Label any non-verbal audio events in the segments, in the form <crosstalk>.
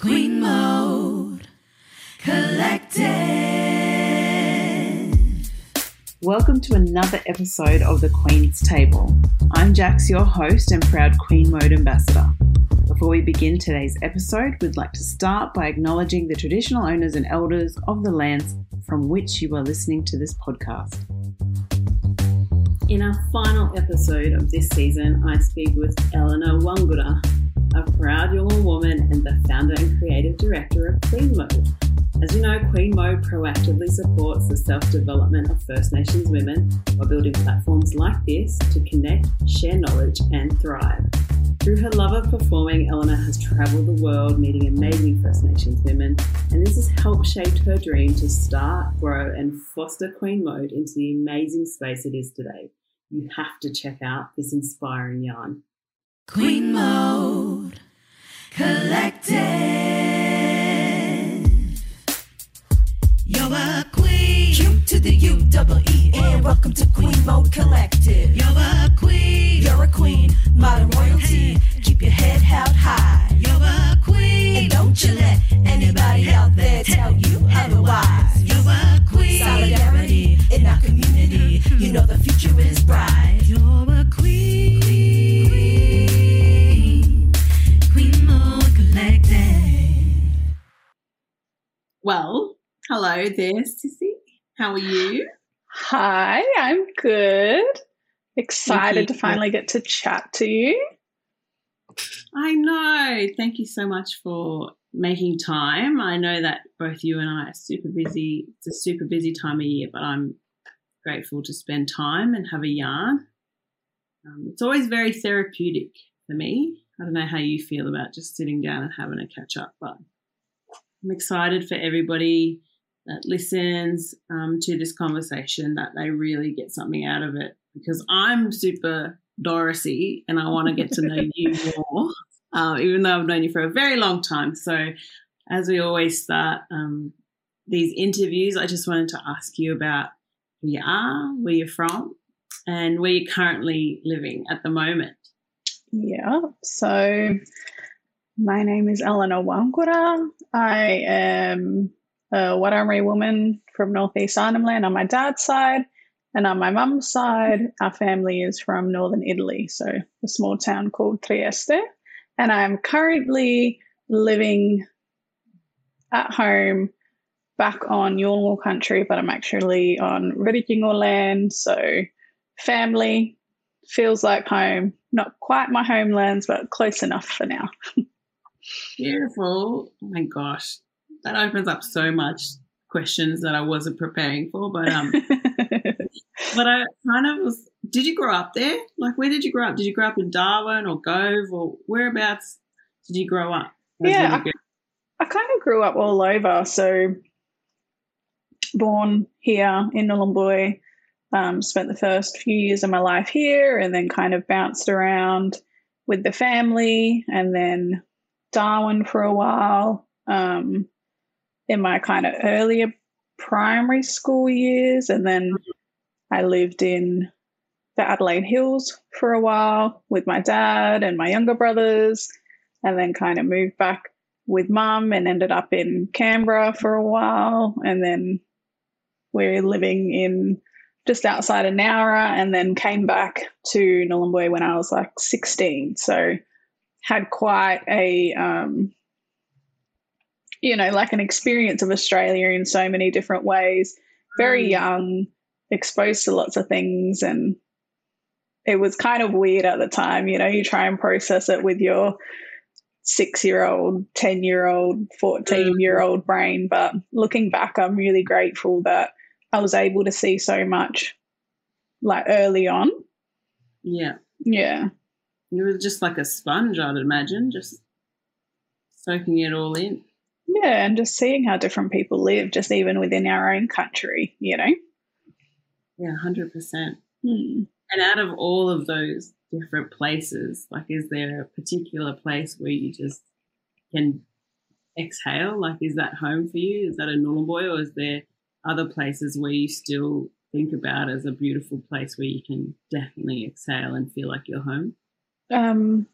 Queen Mode Collective. Welcome to another episode of The Queen's Table. I'm Jax, your host and proud Queen Mode ambassador. Before we begin today's episode, we'd like to start by acknowledging the traditional owners and elders of the lands from which you are listening to this podcast. In our final episode of this season, I speak with Elena Wangurra, a proud young woman and the founder and creative director of Queen Mode. As you know, Queen Mode proactively supports the self development of First Nations women by building platforms like this to connect, share knowledge, and thrive. Through her love of performing, Elena has travelled the world meeting amazing First Nations women, and this has helped shape her dream to start, grow, and foster Queen Mode into the amazing space it is today. You have to check out this inspiring yarn. Queen Mode Collective. You're a queen. Q to the U double E N. Welcome to Queen Mode Collective. You're a queen. You're a queen, modern royalty. Keep your head held high. You're a queen. And don't you let anybody out there tell you otherwise. You're a queen. Solidarity in our community. You know the future is bright. You're a queen. Queen Well, hello there, Sissy. How are you? Hi, I'm good. Excited to finally get to chat to you. I know. Thank you so much for making time. I know that both you and I are super busy. It's a super busy time of year, but I'm grateful to spend time and have a yarn. Um, it's always very therapeutic for me. I don't know how you feel about just sitting down and having a catch up, but I'm excited for everybody that listens um, to this conversation that they really get something out of it because I'm super Dorothy and I want to get to know you <laughs> more, uh, even though I've known you for a very long time. So, as we always start um, these interviews, I just wanted to ask you about who you are, where you're from, and where you're currently living at the moment. Yeah, so my name is Elena Wangurra. I am a Warramiri woman from Northeast Arnhem Land on my dad's side. And on my mum's side, our family is from northern Italy, so a small town called Trieste. And I'm currently living at home back on Yolngu country, but I'm actually on Rirratjingu land. So family feels like home. Not quite my homelands, but close enough for now. <laughs> Beautiful. Oh my gosh. That opens up so much questions that I wasn't preparing for. But um <laughs> but I kind of was did you grow up there? Like where did you grow up? Did you grow up in Darwin or Gove or whereabouts did you grow up? Yeah, good. I kind of grew up all over. So, born here in Nhulunbuy, um, spent the first few years of my life here, and then kind of bounced around with the family, and then Darwin for a while. Um, in my kind of earlier primary school years, and then I lived in the Adelaide Hills for a while with my dad and my younger brothers, and then kind of moved back with mum and ended up in Canberra for a while. And then we're living in just outside of Nowra and then came back to Nhulunbuy when I was like 16. So had quite a, um, you know, like an experience of Australia in so many different ways. Very Mm. young, exposed to lots of things. And it was kind of weird at the time. You know, you try and process it with your six year old, 10 year old, 14 year old brain. But looking back, I'm really grateful that I was able to see so much like early on. Yeah. Yeah. You were just like a sponge, I'd imagine, just soaking it all in. Yeah. And just seeing how different people live, just even within our own country, you know? Yeah, hundred percent. Hmm. And out of all of those different places, like is there a particular place where you just can exhale? Like is that home for you? Is that a Nhulunbuy or is there other places where you still think about as a beautiful place where you can definitely exhale and feel like you're home? Um,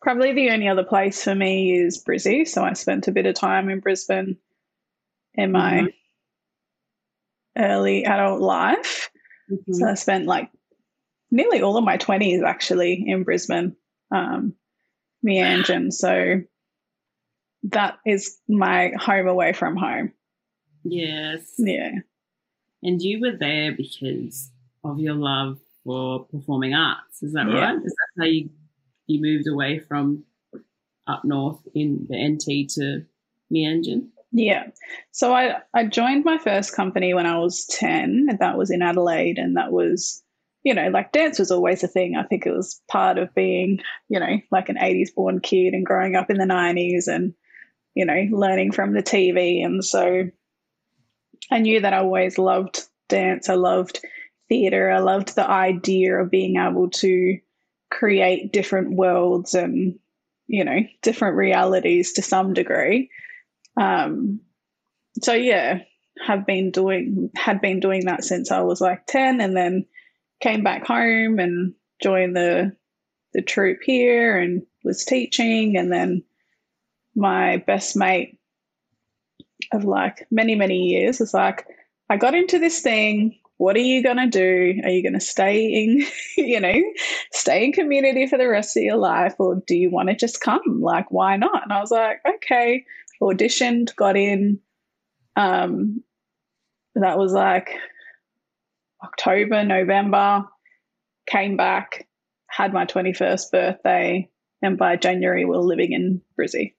Probably the only other place for me is Brizzy. So I spent a bit of time in Brisbane in my early adult life. Mhm. So I spent like nearly all of my 20s actually in Brisbane, um, Meanjin. <sighs> So that is my home away from home. Yes. Yeah. And you were there because of your love for performing arts. Is that Yeah. right? Is that how you you moved away from up north in the NT to Meanjin? Yeah. So I, I joined my first company when I was 10, and that was in Adelaide. And that was, you know, like dance was always a thing. I think it was part of being, you know, like an 80s born kid and growing up in the 90s and, you know, learning from the TV. And so I knew that I always loved dance. I loved theatre. I loved the idea of being able to create different worlds and, you know, different realities to some degree. Um, so yeah, have been doing had been doing that since I was like ten, and then came back home and joined the the troupe here and was teaching, and then my best mate of like many many years was like, I got into this thing. What are you gonna do? Are you gonna stay in, <laughs> you know, stay in community for the rest of your life, or do you want to just come? Like, why not? And I was like, okay auditioned, got in. Um, that was like October, November, came back, had my 21st birthday, and by January, we are living in Brizzy.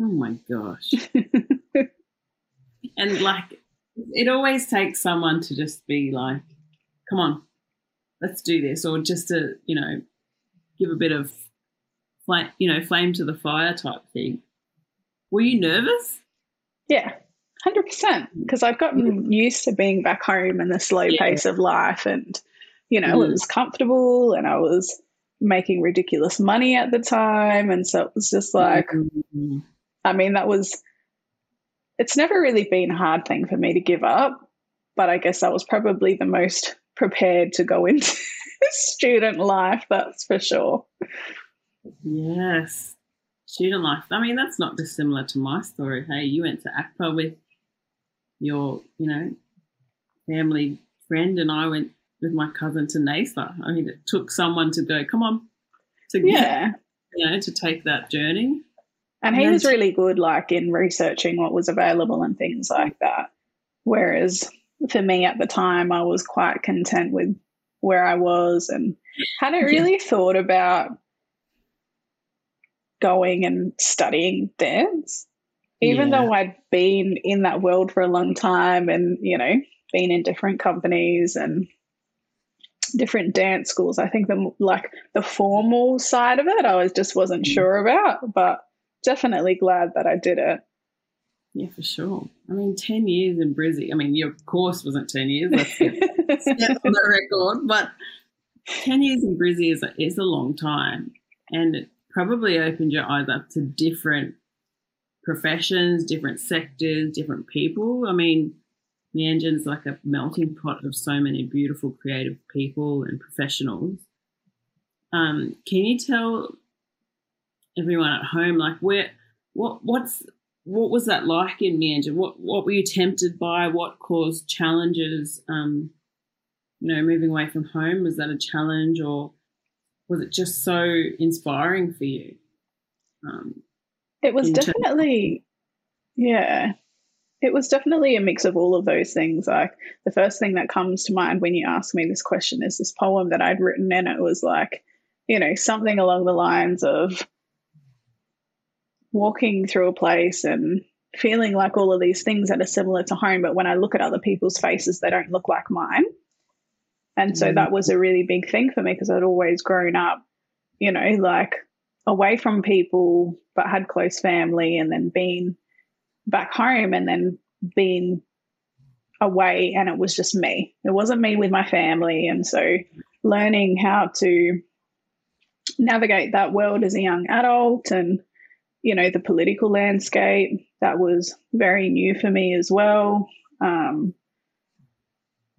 Oh my gosh. <laughs> and like it always takes someone to just be like, come on, let's do this, or just to, you know, give a bit of flame, you know, flame to the fire type thing. Were you nervous? Yeah, 100%. Because I've gotten used to being back home and the slow Yeah. pace of life, and, you know, it Mm. was comfortable, and I was making ridiculous money at the time. And so it was just like, Mm. I mean, that was, it's never really been a hard thing for me to give up, but I guess I was probably the most prepared to go <laughs> into student life, that's for sure. Yes. Student life. I mean, that's not dissimilar to my story. Hey, you went to ACPA with your, you know, family friend, and I went with my cousin to NAISDA. I mean, it took someone to go, come on, to get, Yeah. you know, to take that journey. And he was really good, like in researching what was available and things like that. Whereas for me at the time, I was quite content with where I was and hadn't Yeah. really thought about going and studying dance. Even Yeah. though I'd been in that world for a long time and, you know, been in different companies and different dance schools, I think the like the formal side of it, I was just wasn't Mm. sure about, but definitely glad that I did it. Yeah, for sure. I mean, 10 years in Brizzy. I mean, your course wasn't 10 years. Let's <laughs> step on the record. But 10 years in Brizzy is a, is a long time. And it probably opened your eyes up to different professions, different sectors, different people. I mean, Meanjin's like a melting pot of so many beautiful, creative people and professionals. Um, can you tell everyone at home, like, where, what, what's, what was that like in Meanjin? What, what were you tempted by? What caused challenges? Um, you know, moving away from home, was that a challenge or was it just so inspiring for you? Um, It was in terms- definitely, yeah, it was definitely a mix of all of those things. Like the first thing that comes to mind when you ask me this question is this poem that I'd written, and it was like, you know, something along the lines of walking through a place and feeling like all of these things that are similar to home, but when I look at other people's faces, they don't look like mine. And so Mm. that was a really big thing for me because I'd always grown up, you know, like away from people, but had close family, and then been back home and then been away, and it was just me. It wasn't me with my family. And so learning how to navigate that world as a young adult and you know the political landscape that was very new for me as well um,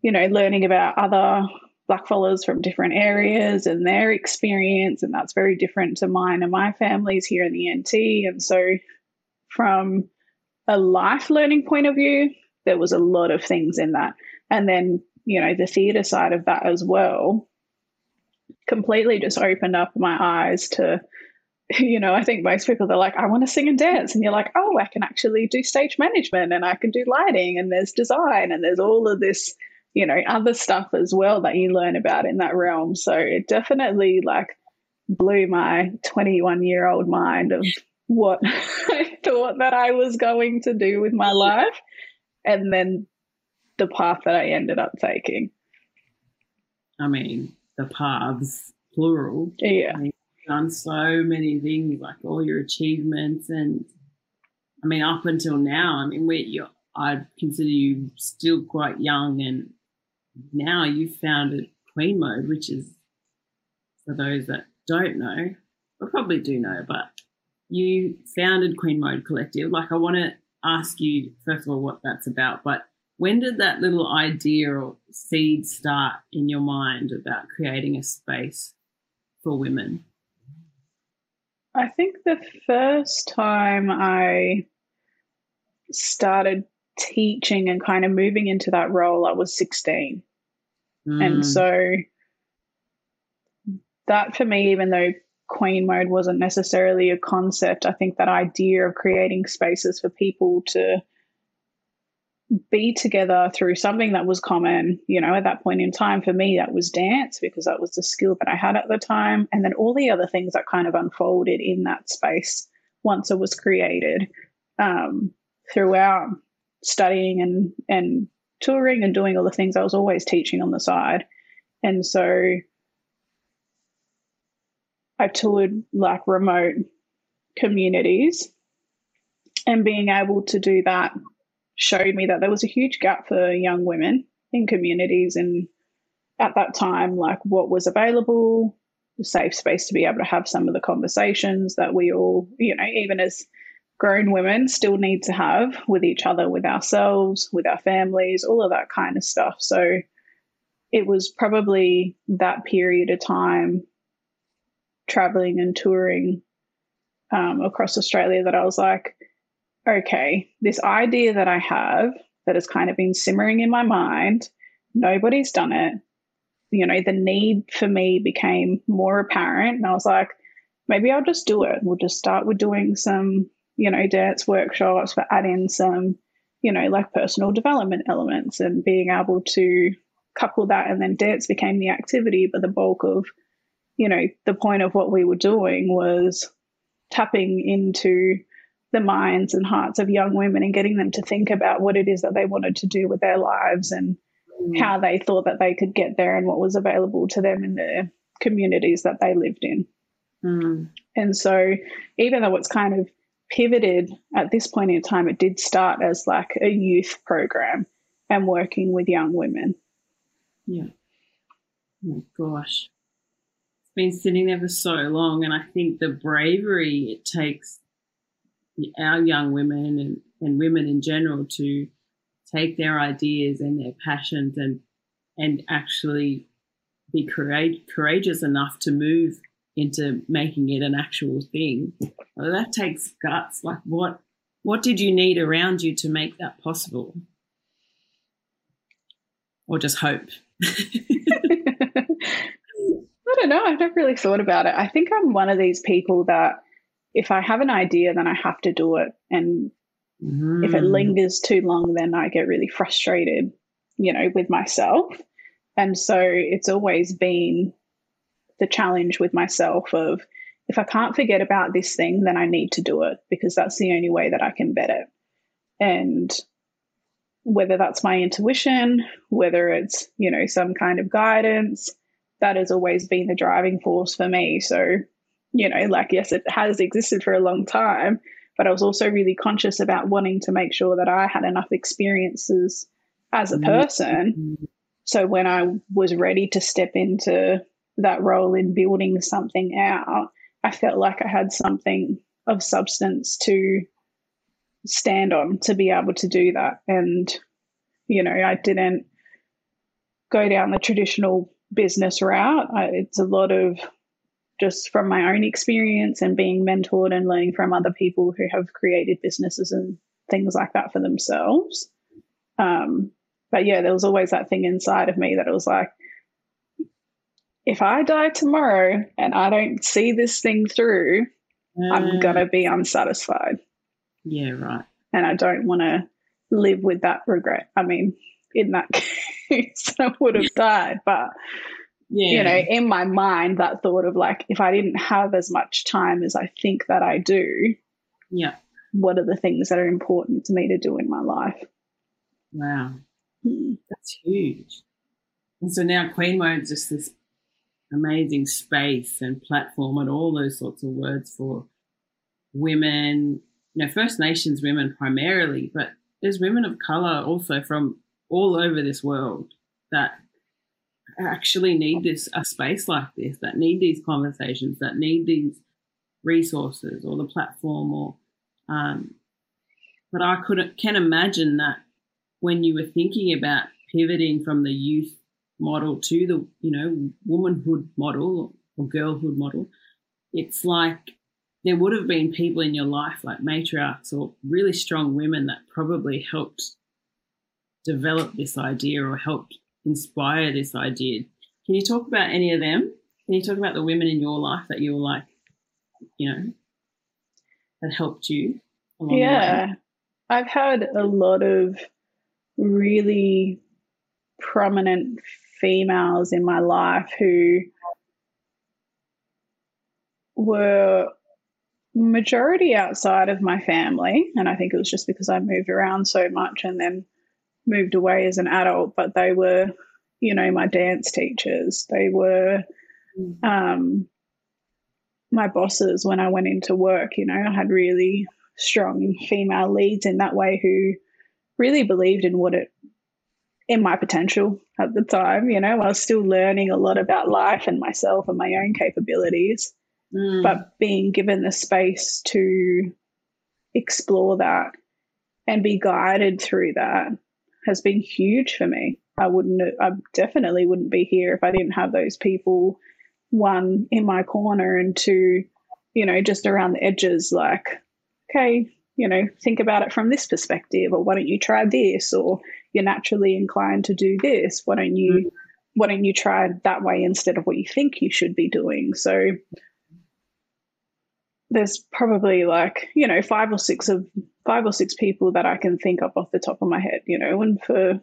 you know learning about other blackfellas from different areas and their experience, and that's very different to mine and my family's here in the NT. And so, from a life learning point of view, there was a lot of things in that. And then, you know, the theatre side of that as well completely just opened up my eyes to <laughs> you know, I think most people they're like, I want to sing and dance, and you're like, oh, I can actually do stage management, and I can do lighting, and there's design, and there's all of this, you know, other stuff as well that you learn about in that realm. So it definitely like blew my 21 year old mind of what <laughs> I thought that I was going to do with my life, and then the path that I ended up taking. I mean, the paths, plural. Yeah. Done so many things, like all your achievements, and I mean, up until now, I mean, we, you, I consider you still quite young, and now you've founded Queen Mode, which is for those that don't know, or probably do know, but you founded Queen Mode Collective. Like, I want to ask you first of all what that's about, but when did that little idea or seed start in your mind about creating a space for women? I think the first time I started teaching and kind of moving into that role, I was 16. And Mm, so that for me, even though Queen mode wasn't necessarily a concept, I think that idea of creating spaces for people to be together through something that was common, you know, at that point in time, for me, that was dance because that was the skill that I had at the time. And then all the other things that kind of unfolded in that space once it was created um, throughout studying and, and touring and doing all the things I was always teaching on the side. And so I toured like remote communities and being able to do that showed me that there was a huge gap for young women in communities and at that time like what was available a safe space to be able to have some of the conversations that we all you know even as grown women still need to have with each other with ourselves with our families all of that kind of stuff. So it was probably that period of time traveling and touring um, across australia that i was like okay, this idea that I have that has kind of been simmering in my mind, nobody's done it. You know, the need for me became more apparent. And I was like, maybe I'll just do it. We'll just start with doing some, you know, dance workshops, but add in some, you know, like personal development elements and being able to couple that. And then dance became the activity, but the bulk of, you know, the point of what we were doing was tapping into the minds and hearts of young women and getting them to think about what it is that they wanted to do with their lives and how they thought that they could get there and what was available to them in the communities that they lived in. Mm, And so, even though it's kind of pivoted at this point in time, it did start as like a youth program and working with young women. yeah. Oh my gosh. It's been sitting there for so long, and I think the bravery it takes our young women and, and women in general to take their ideas and their passions and and actually be courage, courageous enough to move into making it an actual thing. Well, that takes guts. Like what what did you need around you to make that possible? Or just hope? <laughs> <laughs> I don't know. I've never really thought about it. I think I'm one of these people that if I have an idea, then I have to do it. And if it Mm. lingers too long, then I get really frustrated, you know, with myself. And so it's always been the challenge with myself of if I can't forget about this thing, then I need to do it because that's the only way that I can bet it. And whether that's my intuition, whether it's, you know, some kind of guidance, that has always been the driving force for me. So, you know, like, yes, it has existed for a long time, but I was also really conscious about wanting to make sure that I had enough experiences as a Mhm. person. So when I was ready to step into that role in building something out, I felt like I had something of substance to stand on to be able to do that. And, you know, I didn't go down the traditional business route. I, it's a lot of just from my own experience and being mentored and learning from other people who have created businesses and things like that for themselves. Um, but yeah, there was always that thing inside of me that it was like, if I die tomorrow and I don't see this thing through, I'm Uh, going to be unsatisfied. Yeah, right. And I don't want to live with that regret. I mean, in that <laughs> case, I would have died. But, Yeah. you know, in my mind, that thought of like, if I didn't have as much time as I think that I do, Yeah. what are the things that are important to me to do in my life? Wow. Hmm. That's huge. And so now Queen Mode's just this amazing space and platform and all those sorts of words for women, you know, First Nations women primarily, but there's women of color also from all over this world that actually need this a space like this, that need these conversations, that need these resources or the platform or um, but I could can imagine that when you were thinking about pivoting from the youth model to the you know womanhood model or girlhood model it's like there would have been people in your life like matriarchs or really strong women that probably helped develop this idea or helped inspire this idea can you talk about any of them can you talk about the women in your life that you were like you know that helped you? Yeah. I've had a lot of really prominent females in my life who were majority outside of my family. And I think it was just because I moved around so much and then moved away as an adult. But they were, you know, my dance teachers. They were Mm. um, my bosses when I went into work. You know, I had really strong female leads in that way who really believed in what it in my potential at the time you know i was still learning a lot about life and myself and my own capabilities Mm. but being given the space to explore that and be guided through that has been huge for me. I wouldn't i definitely wouldn't be here if i didn't have those people one in my corner and two you know just around the edges like okay you know think about it from this perspective or why don't you try this or you're naturally inclined to do this. Why don't you mm. why don't you try that way instead of what you think you should be doing? So there's probably like you know five or six of five or six people that I can think of off the top of my head, you know, and for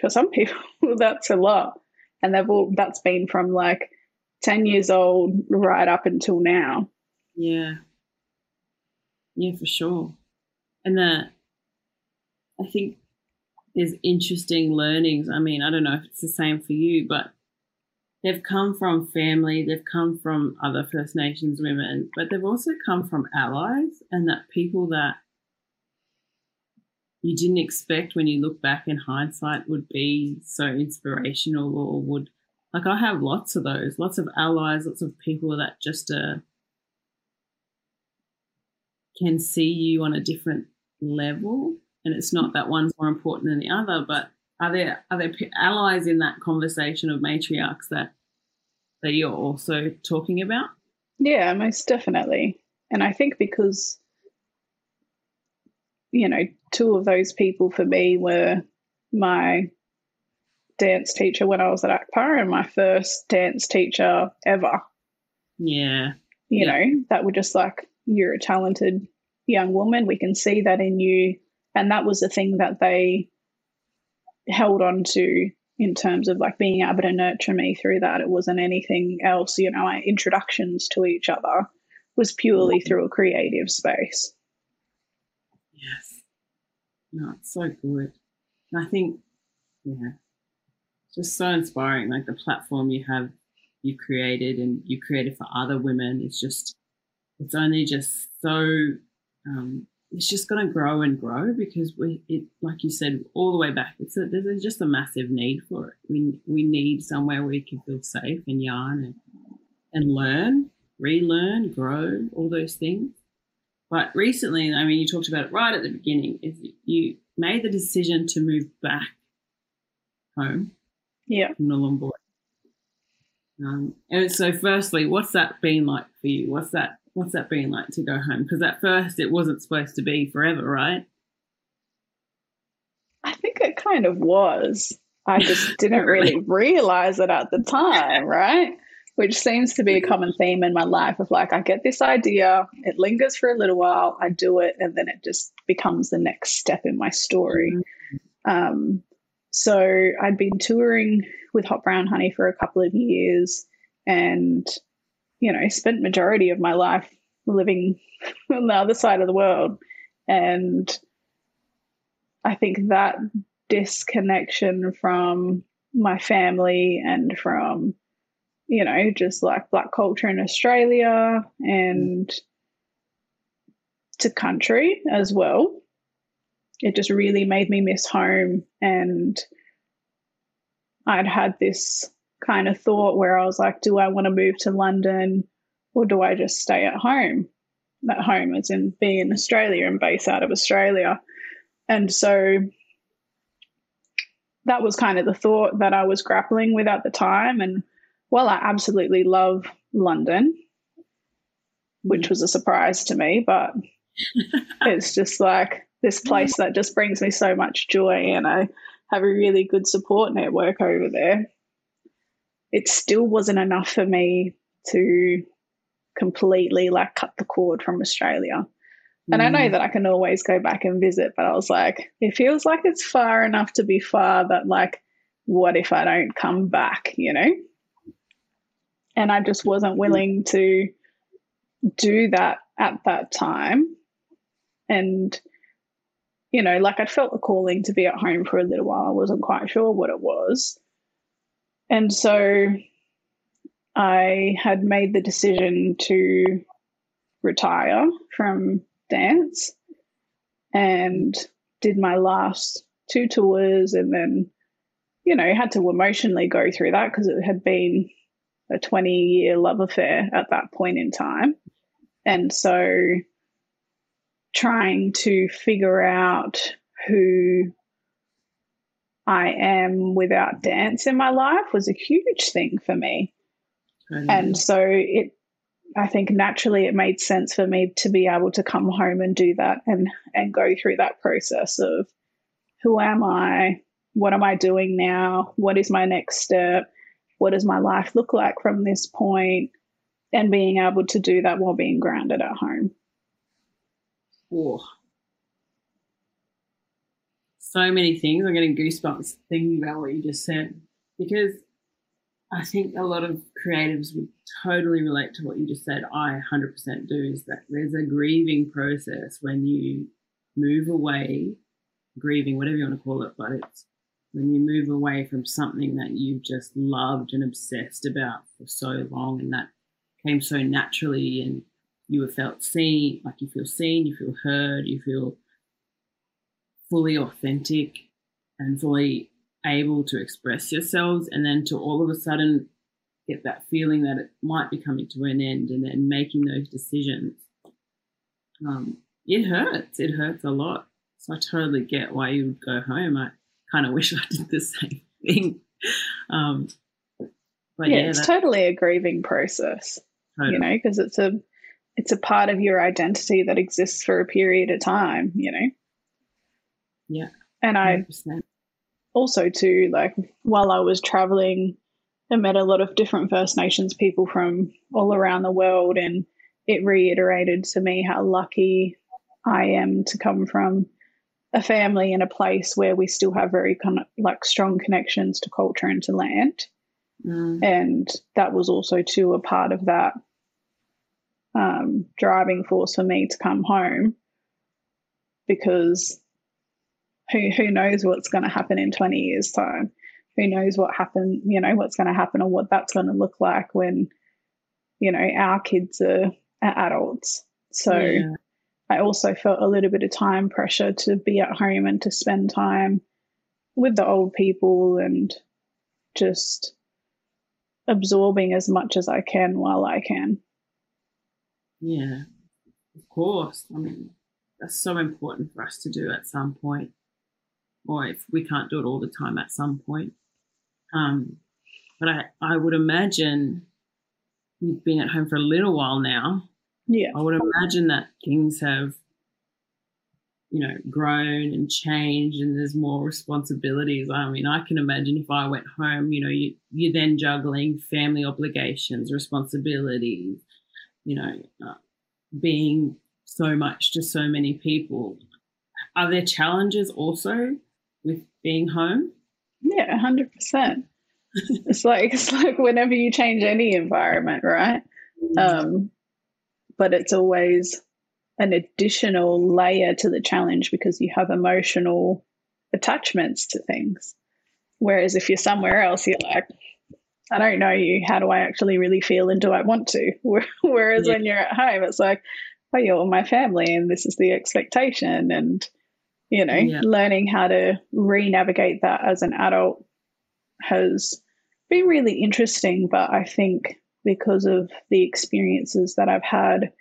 for some <laughs> people that's a lot, and they've all that's been from like ten years old right up until now. Yeah. Yeah, for sure. And the, I think there's interesting learnings. I mean, I don't know if it's the same for you, but they've come from family, they've come from other First Nations women, but they've also come from allies and that people that you didn't expect when you look back in hindsight would be so inspirational or would like I have lots of those, lots of allies, lots of people that just uh can see you on a different level and it's not that one's more important than the other but are there are there allies in that conversation of matriarchs that that you're also talking about Yeah, most definitely. And I think because, you know, two of those people for me were my dance teacher when I was at ACPA and my first dance teacher ever. yeah You Yeah. know, that were just like, you're a talented young woman. We can see that in you. And that was the thing that they held on to in terms of like being able to nurture me through that. It wasn't anything else. You know, our introductions to each other was purely through a creative space. yes no it's so good and i think yeah just so inspiring like the platform you have you created and you created for other women it's just it's only just so um, it's just going to grow and grow because we it like you said all the way back it's a, there's just a massive need for it we we need somewhere where we can feel safe and yarn and and learn relearn grow all those things but recently i mean you talked about it right at the beginning is you made the decision to move back home Yeah. from Nhulunbuy. Um, and so, firstly, what's that been like for you? What's that? What's that been like to go home? Because at first, it wasn't supposed to be forever, right? I think it kind of was. I just <laughs> didn't really realize it at the time, <laughs> right? Which seems to be a common theme in my life of like, I get this idea, it lingers for a little while, I do it, and then it just becomes the next step in my story. Um, so I'd been touring with Hot Brown Honey for a couple of years and, you know, spent majority of my life living <laughs> on the other side of the world. And I think that disconnection from my family and from, you know, just like black culture in Australia and to country as well. It just really made me miss home. And I'd had this kind of thought where I was like, do I want to move to London or do I just stay at home? At home, as in being in Australia and base out of Australia. And so that was kind of the thought that I was grappling with at the time. And while I absolutely love London, which was a surprise to me, but <laughs> it's just like this place that just brings me so much joy, and I have a really good support network over there. It still wasn't enough for me to completely like cut the cord from Australia. And I know Mm. that I can always go back and visit, but I was like, it feels like it's far enough to be far that, like, what if I don't come back, you know? And I just wasn't willing to do that at that time. And, you know, like I'd felt a calling to be at home for a little while. I wasn't quite sure what it was. And so I had made the decision to retire from dance and did my last two tours and then you know had to emotionally go through that because it had been a 20 year love affair at that point in time. And so trying to figure out who I am without dance in my life was a huge thing for me Totally. and so it i think naturally it made sense for me to be able to come home and do that and and go through that process of who am i what am i doing now what is my next step what does my life look like from this point? point and being able to do that while being grounded at home Oh. So many things. I'm getting goosebumps thinking about what you just said because I think a lot of creatives would totally relate to what you just said. I 100% do is that there's a grieving process when you move away, grieving, whatever you want to call it, but it's when you move away from something that you've just loved and obsessed about for so long and that came so naturally and you felt seen, like you feel seen, you feel heard, you feel fully authentic and fully able to express yourselves, and then to all of a sudden get that feeling that it might be coming to an end, and then making those decisions. Um, it hurts. It hurts a lot. So I totally get why you would go home. I kind of wish I did the <laughs> same thing. Um, but yeah, yeah, it's totally a grieving process totally. you know because it's a it's a part of your identity that exists for a period of time you know Yeah. and i 100%. also too like while i was traveling i met a lot of different first nations people from all around the world and it reiterated to me how lucky i am to come from a family in a place where we still have very kind of like strong connections to culture and to land Mm, and that was also too a part of that um, driving force for me to come home because who who knows what's going to happen in 20 years time who knows what happen you know what's going to happen or what that's going to look like when you know our kids are, are adults so yeah. I also felt a little bit of time pressure to be at home and to spend time with the old people and just absorbing as much as I can while I can. Yeah, of course. I mean, that's so important for us to do at some point, or if we can't do it all the time, at some point. Um, but I, I would imagine you've been at home for a little while now. Yeah. I would imagine that things have, you know, grown and changed, and there's more responsibilities. I mean, I can imagine if I went home, you know, you you're then juggling family obligations, responsibilities, you know, uh, being so much to so many people. Are there challenges also being home? Yeah, hundred percent. It's like it's like whenever you change any environment, right? Um, but it's always an additional layer to the challenge because you have emotional attachments to things. Whereas if you're somewhere else, you're like, I don't know you. How do I actually really feel and do I want to? <laughs> Whereas Yeah. when you're at home, it's like, oh, you're my family and this is the expectation. And, you know, Yeah. learning how to re navigate that as an adult has been really interesting. But I think because of the experiences that I've had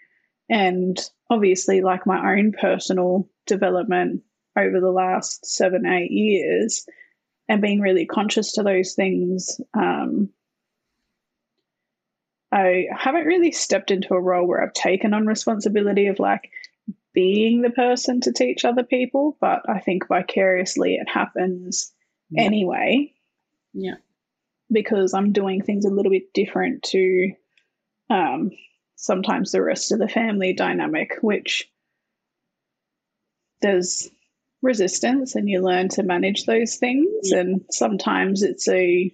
and obviously like my own personal development over the last seven, eight years and being really conscious to those things. Um, I haven't really stepped into a role where I've taken on responsibility of like being the person to teach other people, but I think vicariously it happens Yeah. anyway Yeah. because I'm doing things a little bit different to um, sometimes the rest of the family dynamic, which there's resistance and you learn to manage those things. Yeah. And sometimes it's a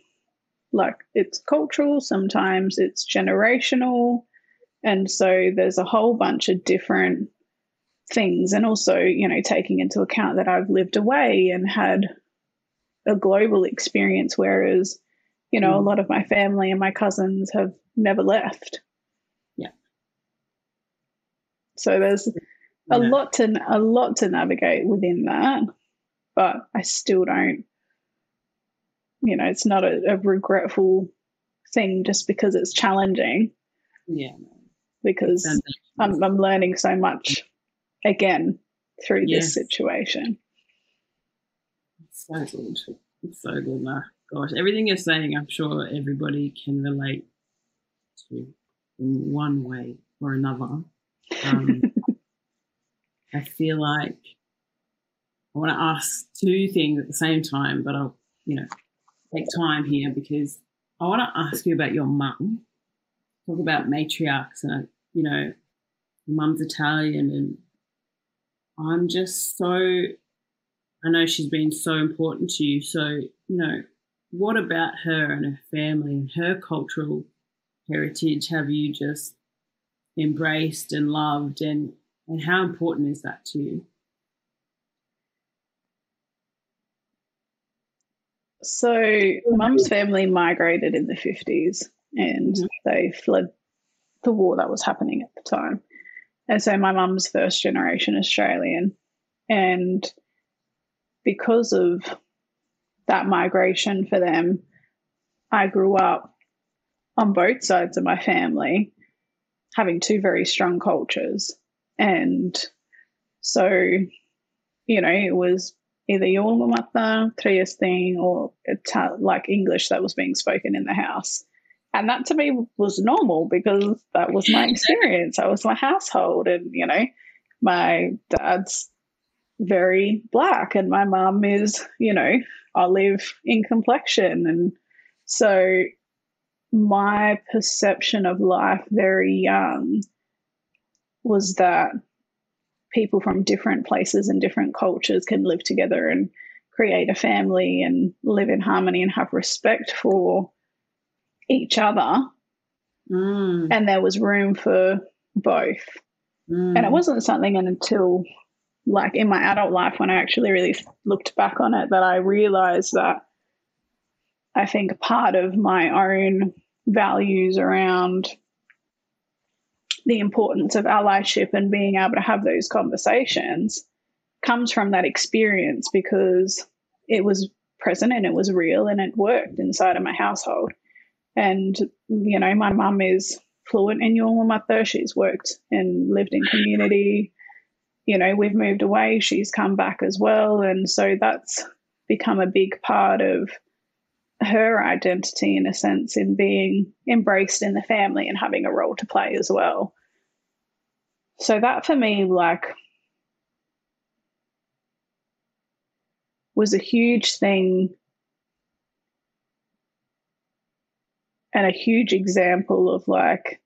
like it's cultural, sometimes it's generational. And so there's a whole bunch of different things. And also, you know, taking into account that I've lived away and had a global experience, whereas you know, a Mm. lot of my family and my cousins have never left. Yeah. So there's a Yeah. lot to a lot to navigate within that, but I still don't. You know, it's not a, a regretful thing just because it's challenging. Yeah. Because I'm I'm learning so much again through Yes. this situation. So good. It's so good, Mark. Gosh, everything you're saying, I'm sure everybody can relate to in one way or another. Um, <laughs> I feel like I want to ask two things at the same time, but I'll, you know, take time here because I want to ask you about your mum. Talk about matriarchs and, you know, mum's Italian and I'm just so I know she's been so important to you. So, you know, what about her and her family and her cultural heritage have you just embraced and loved and and how important is that to you? So, mum's family migrated in the 50s and Mhm. they fled the war that was happening at the time. And so, my mum's first generation Australian. And because of that migration for them, I grew up on both sides of my family having two very strong cultures. And so, you know, it was either Yolngu Matha, Triestine, or Ital- like English that was being spoken in the house. And that to me was normal because that was my <laughs> experience. That was my household. And, you know, my dad's very black and my mum is, you know, olive in complexion. And so my perception of life very young was that people from different places and different cultures can live together and create a family and live in harmony and have respect for each other. Mm, And there was room for both. mm, And it wasn't something until, like, in my adult life when I actually really looked back on it that I realized that I think part of my own values around the importance of allyship and being able to have those conversations comes from that experience because it was present and it was real and it worked inside of my household. And, you know, my mum is fluent in Yolngu Matha. She's worked and lived in community. You know, we've moved away. She's come back as well. And so that's become a big part of her identity in a sense in being embraced in the family and having a role to play as well. So that for me, like, was a huge thing and a huge example of like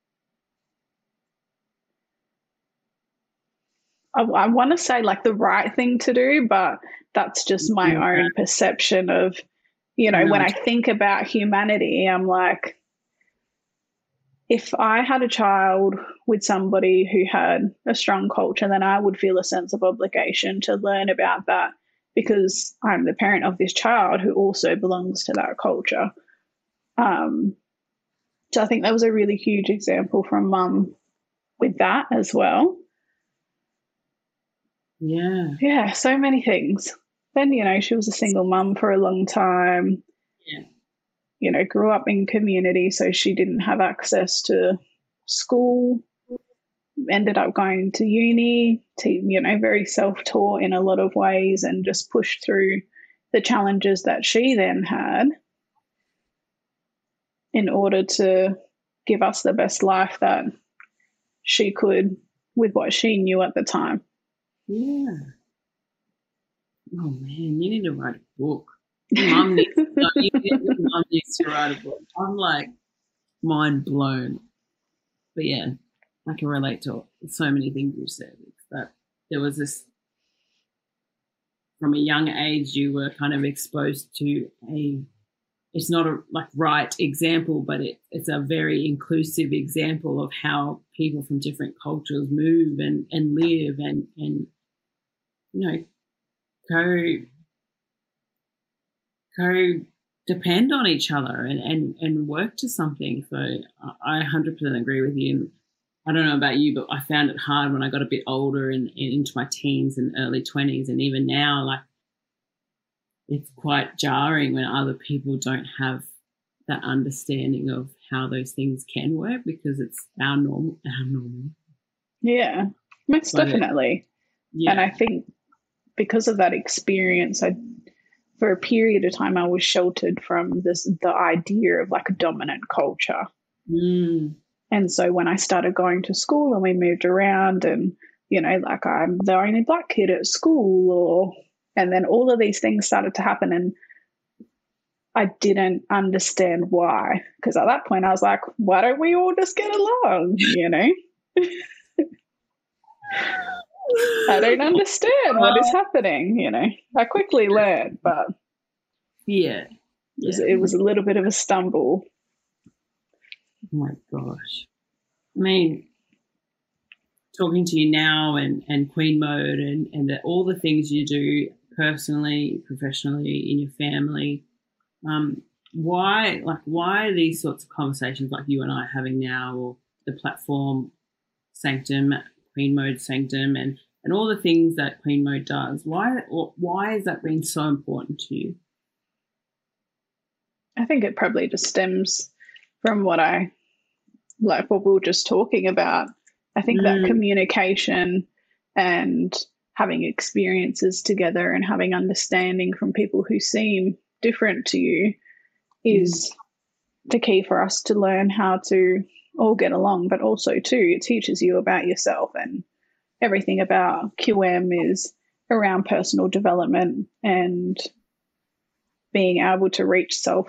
I, I want to say like the right thing to do, but that's just my Yeah. own perception of, you know, when I think about humanity, I'm like, if I had a child with somebody who had a strong culture, then I would feel a sense of obligation to learn about that because I'm the parent of this child who also belongs to that culture. Um, so I think that was a really huge example from mum with that as well. Yeah. Yeah, so many things. Then, you know, she was a single mum for a long time. Yeah. You know, grew up in community, so she didn't have access to school. Ended up going to uni, to, you know, very self taught in a lot of ways and just pushed through the challenges that she then had in order to give us the best life that she could with what she knew at the time. Yeah. Oh man, you need to write a book. Mum needs, needs to write a book. I'm like mind blown. But yeah, I can relate to so many things you said. That there was this from a young age you were kind of exposed to a it's not a like right example, but it, it's a very inclusive example of how people from different cultures move and, and live and, and you know co co depend on each other and, and, and work to something. So I I 100% agree with you. And I don't know about you, but I found it hard when I got a bit older and, and into my teens and early 20s. And even now, like, it's quite jarring when other people don't have that understanding of how those things can work because it's our normal, our normal. Yeah, most But it- definitely. Yeah. And I think because of that experience, I for a period of time I was sheltered from this the idea of like a dominant culture. Mm, And so when I started going to school and we moved around and you know, like I'm the only black kid at school or and then all of these things started to happen and I didn't understand why. Because at that point I was like, why don't we all just get along? You know? <laughs> I don't understand what is happening, you know. I quickly learned, but yeah. it was, it was a little bit of a stumble. Oh my gosh. I mean, talking to you now and, and Queen Mode and, and the, all the things you do personally, professionally, in your family, um, why, like, why are these sorts of conversations like you and I are having now or the platform Sanctum, Queen Mode Sanctum, and, and all the things that Queen Mode does, why, or why has that been so important to you? I think it probably just stems from what I like what we were just talking about. I think Mm. that communication and having experiences together and having understanding from people who seem different to you is the key for us to learn how to all get along, but also too it teaches you about yourself and everything about QM is around personal development and being able to reach self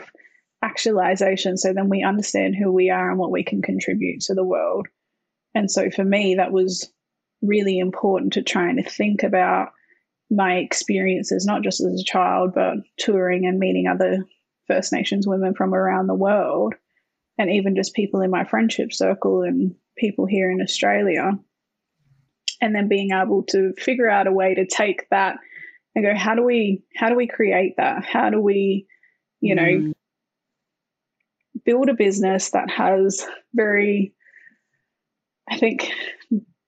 actualization so then we understand who we are and what we can contribute to the world. And so for me, that was really important to trying to think about my experiences, not just as a child, but touring and meeting other First Nations women from around the world, and even just people in my friendship circle and people here in Australia. And then being able to figure out a way to take that and go, how do we how do we create that? How do we, you know, Mm, build a business that has very, I think,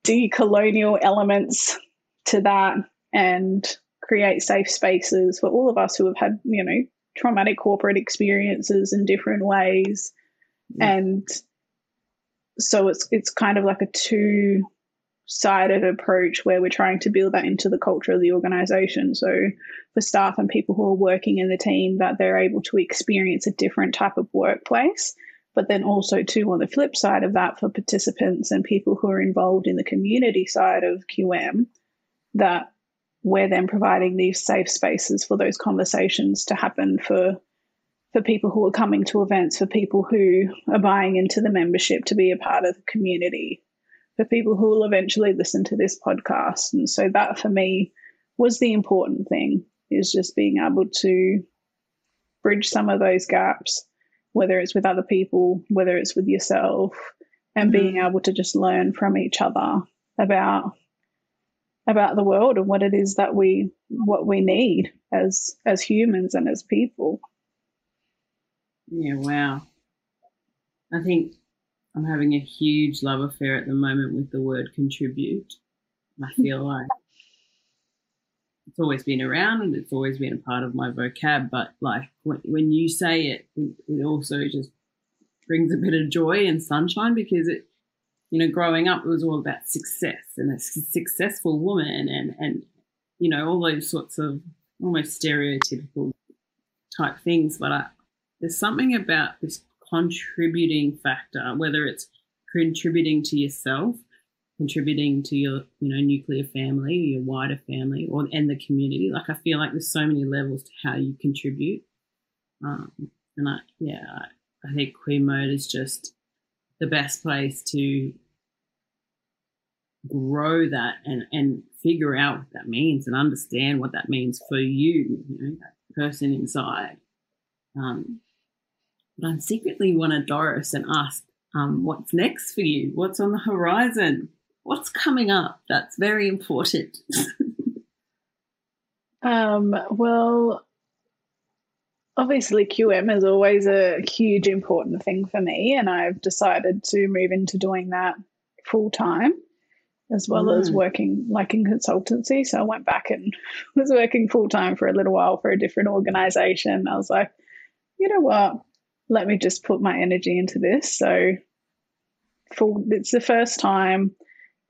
decolonial elements to that and create safe spaces for all of us who have had, you know, traumatic corporate experiences in different ways. Yeah. And so it's it's kind of like a two sided approach where we're trying to build that into the culture of the organization. So for staff and people who are working in the team, that they're able to experience a different type of workplace. But then also, too, on the flip side of that, for participants and people who are involved in the community side of QM, that we're then providing these safe spaces for those conversations to happen for for people who are coming to events, for people who are buying into the membership to be a part of the community, for people who will eventually listen to this podcast. And so that for me was the important thing is just being able to bridge some of those gaps, whether it's with other people, whether it's with yourself, and being mm. able to just learn from each other about about the world and what it is that we what we need as as humans and as people. Yeah, wow. I think I'm having a huge love affair at the moment with the word contribute. I feel like it's always been around and it's always been a part of my vocab, but like when, when you say it, it, also just brings a bit of joy and sunshine because it, you know, growing up, it was all about success and a successful woman and, and, you know, all those sorts of almost stereotypical type things. But I, there's something about this contributing factor, whether it's contributing to yourself, contributing to your, you know, nuclear family, your wider family, or and the community. Like I feel like there's so many levels to how you contribute. Um, and I, yeah, I, think Queen Mode is just the best place to grow that and and figure out what that means and understand what that means for you, you know, that person inside. Um, but I secretly wanted Doris and ask, um, what's next for you? What's on the horizon? What's coming up? That's very important. <laughs> Um, well, obviously, QM is always a huge important thing for me, and I've decided to move into doing that full time as well as Mm. working like in consultancy. So I went back and <laughs> was working full time for a little while for a different organization. I was like, you know what? Let me just put my energy into this. So full it's the first time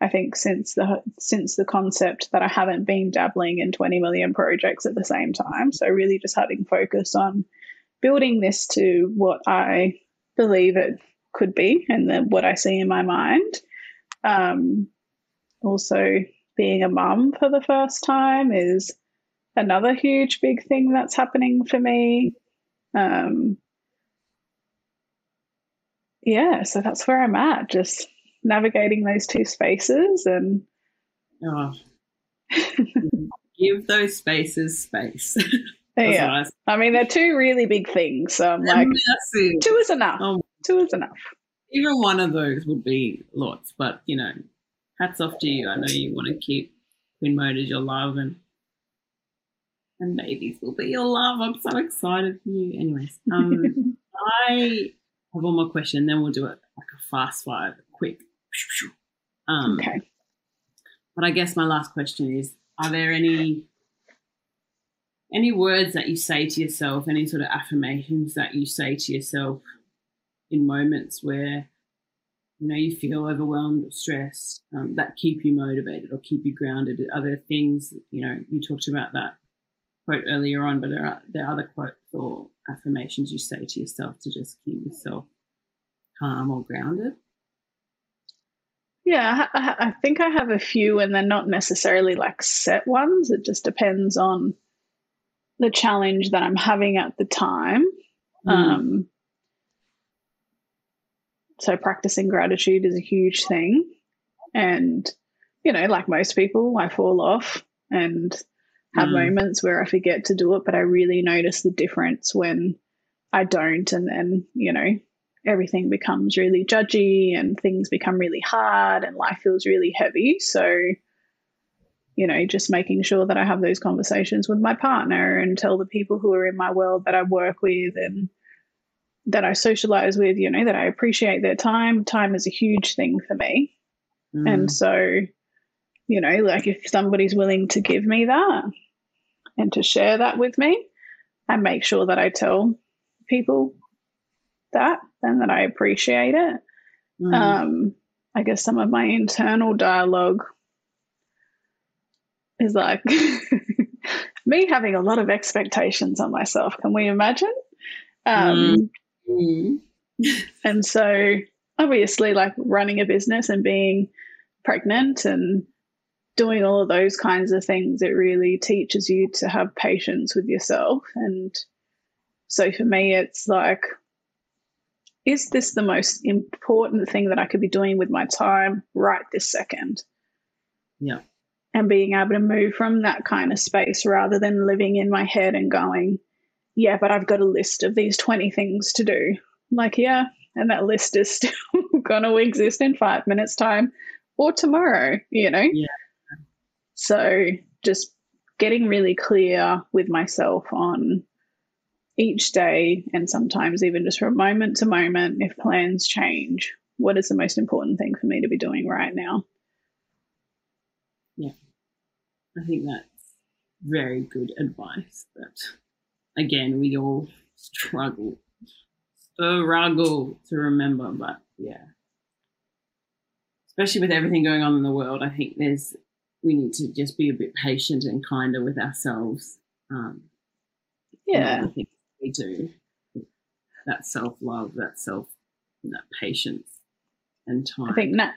I think since the since the concept that I haven't been dabbling in 20 million projects at the same time. So really just having focus on building this to what I believe it could be and then what I see in my mind. Um, also being a mum for the first time is another huge big thing that's happening for me. Um, yeah, so that's where I'm at, just navigating those two spaces and oh. <laughs> Give those spaces space. Yeah. what I mean, they're two really big things. So I'm like, two is enough. Oh. Two is enough. Even one of those would be lots, but you know, hats off to you. I know you want to keep Queen Mode as your love and and babies will be your love. I'm so excited for you. Anyways, um, <laughs> I have one more question, then we'll do it like a fast five, quick. Um, okay. But I guess my last question is: Are there any any words that you say to yourself, any sort of affirmations that you say to yourself in moments where you know you feel overwhelmed or stressed um, that keep you motivated or keep you grounded? Are there things you know you talked about that quote earlier on, but there are there are other quotes or affirmations you say to yourself to just keep yourself calm or grounded? Yeah, I, think I have a few, and they're not necessarily like set ones. It just depends on the challenge that I'm having at the time. Mm. Um, so practicing gratitude is a huge thing, and you know, like most people, I fall off and have Mm. moments where I forget to do it, but I really notice the difference when I don't, and then you know, everything becomes really judgy and things become really hard and life feels really heavy. So, you know, just making sure that I have those conversations with my partner and tell the people who are in my world that I work with and that I socialize with, you know, that I appreciate their time. Time is a huge thing for me. Mm. And so, you know, like if somebody's willing to give me that and to share that with me, I make sure that I tell people that and that I appreciate it. Mm. Um, I guess some of my internal dialogue is like <laughs> me having a lot of expectations on myself. Can we imagine? Um, Mm. <laughs> And so, obviously, like running a business and being pregnant and doing all of those kinds of things, it really teaches you to have patience with yourself. And so, for me, it's like, is this the most important thing that I could be doing with my time right this second? Yeah. And being able to move from that kind of space rather than living in my head and going, yeah, but I've got a list of these 20 things to do. I'm like, yeah, and that list is <laughs> still going to exist in five minutes' time or tomorrow, you know? Yeah. So just getting really clear with myself on each day and sometimes even just from moment to moment, if plans change, what is the most important thing for me to be doing right now? Yeah. I think that's very good advice. That again, we all struggle, struggle to remember, but yeah, especially with everything going on in the world, I think there's we need to just be a bit patient and kinder with ourselves. Um, Yeah. We do that self love, that self, that patience and time. I think nat-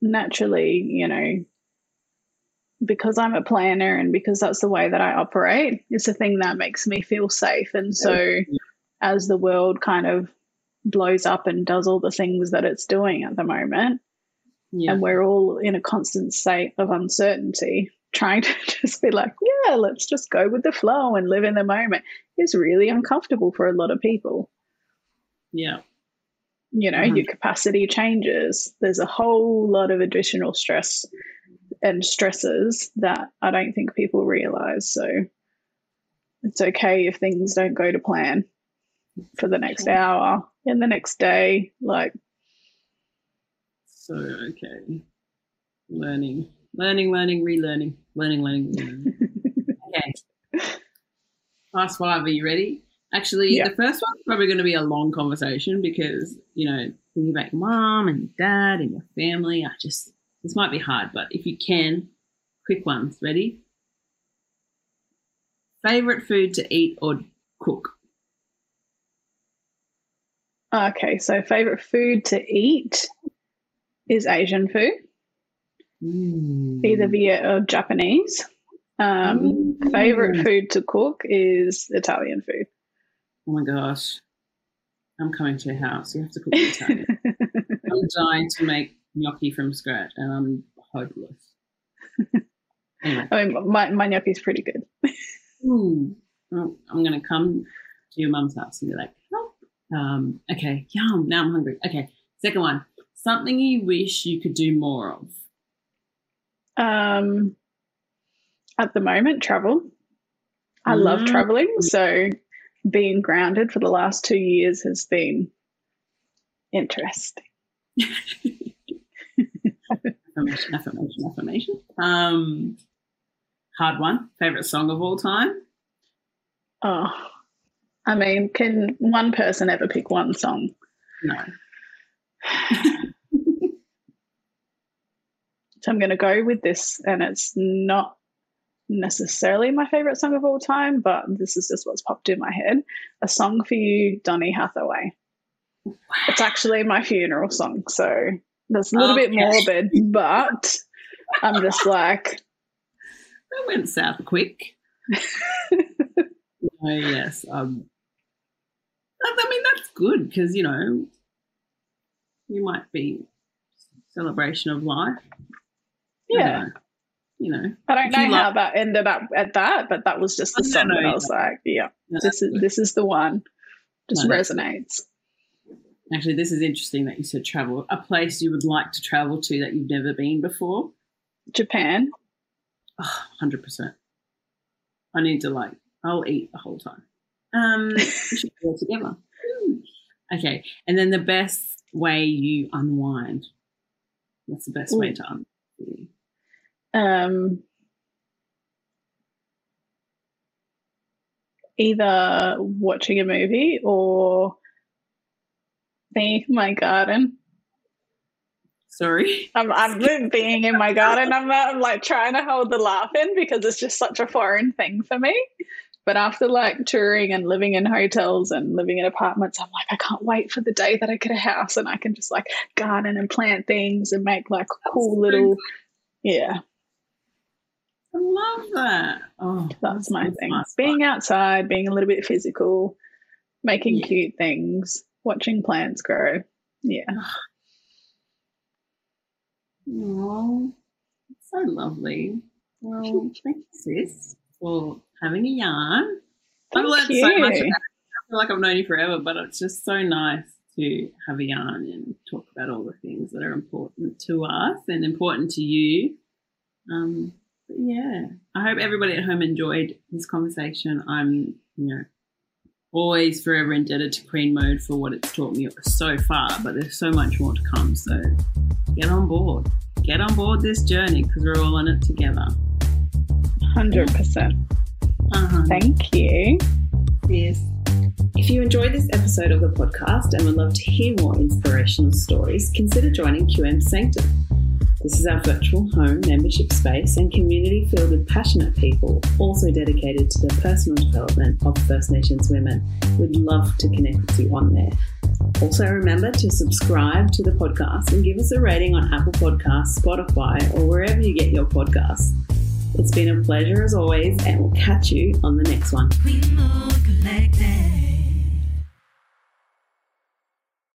naturally, you know, because I'm a planner and because that's the way that I operate, it's a thing that makes me feel safe. And so, as the world kind of blows up and does all the things that it's doing at the moment, yeah, and we're all in a constant state of uncertainty, trying to <laughs> just be like, yeah, let's just go with the flow and live in the moment is really uncomfortable for a lot of people. Yeah, you know Mhm. your capacity changes. There's a whole lot of additional stress and stresses that i don't think people realize so it's okay if things don't go to plan for the next hour and the next day like so okay. Learning, learning, learning, relearning, learning, learning, relearning. <laughs> okay. Last five. Are you ready? Actually, Yeah. the first one's probably going to be a long conversation because you know thinking about your mom and your dad and your family. I just this might be hard, but if you can, quick ones. Ready? Favorite food to eat or cook? okay so favorite food to eat is asian food Mm. either viet or japanese um, favorite Mm. food to cook is italian food Oh my gosh. I'm coming to your house. You have to cook Italian. <laughs> I'm dying to make gnocchi from scratch and I'm hopeless. Anyway, i mean my, my gnocchi's pretty good ooh, oh, I'm going to come to your mum's house and be like, help. Um, okay, yum. Now I'm hungry. Okay, second one. Something you wish you could do more of. Um, at the moment, travel. I love Mm. traveling, so being grounded for the last two years has been interesting. Affirmation, affirmation, affirmation. Um, hard one. Favorite song of all time? Oh, I mean, can one person ever pick one song? No. <sighs> <laughs> So I'm going to go with this, and it's not necessarily my favorite song of all time, but this is just what's popped in my head. A song for you, Donny Hathaway. It's actually my funeral song, so that's a little bit morbid, but I'm just like, That went south quick. <laughs> oh yes. Um, I mean that's good because you know you might be celebration of life. Yeah. You know, I don't know how like- that ended up at that, but that was just the song that I was like, yeah, this is this is the one. Just resonates. actually this is interesting that you said travel. A place you would like to travel to that you've never been before. Japan. Hundred percent. I need to like. I'll eat the whole time. Um, we should go <laughs> together. Okay, and then the best way you unwind. What's the best way to unwind? Um, either watching a movie or being in my garden. Sorry. <laughs> I'm, I'm <laughs> being in my garden. I'm, I'm like trying to hold the laugh in because it's just such a foreign thing for me. But after like touring and living in hotels and living in apartments, I'm like, I can't wait for the day that I get a house and I can just like garden and plant things and make like cool so little, yeah, I love that. Oh, that's my thing. nice. Being outside, being a little bit physical, making Yeah. cute things, watching plants grow. Yeah. Oh, so lovely. Well, thank you, sis, for having a yarn. I've Thank learned so much. you. About it. I feel like I've known you forever, but it's just so nice to have a yarn and talk about all the things that are important to us and important to you. Um, yeah, I hope everybody at home enjoyed this conversation. I'm, you know, always forever indebted to Queen Mode for what it's taught me so far, but there's so much more to come. So get on board. Get on board this journey because we're all in it together. 100%. Uh-huh. Thank you. Yes. If you enjoyed this episode of the podcast and would love to hear more inspirational stories, consider joining QM Sanctum. This is our virtual home membership space and community filled with passionate people, also dedicated to the personal development of First Nations women. We'd love to connect with you on there. Also, remember to subscribe to the podcast and give us a rating on Apple Podcasts, Spotify, or wherever you get your podcasts. It's been a pleasure as always, and we'll catch you on the next one.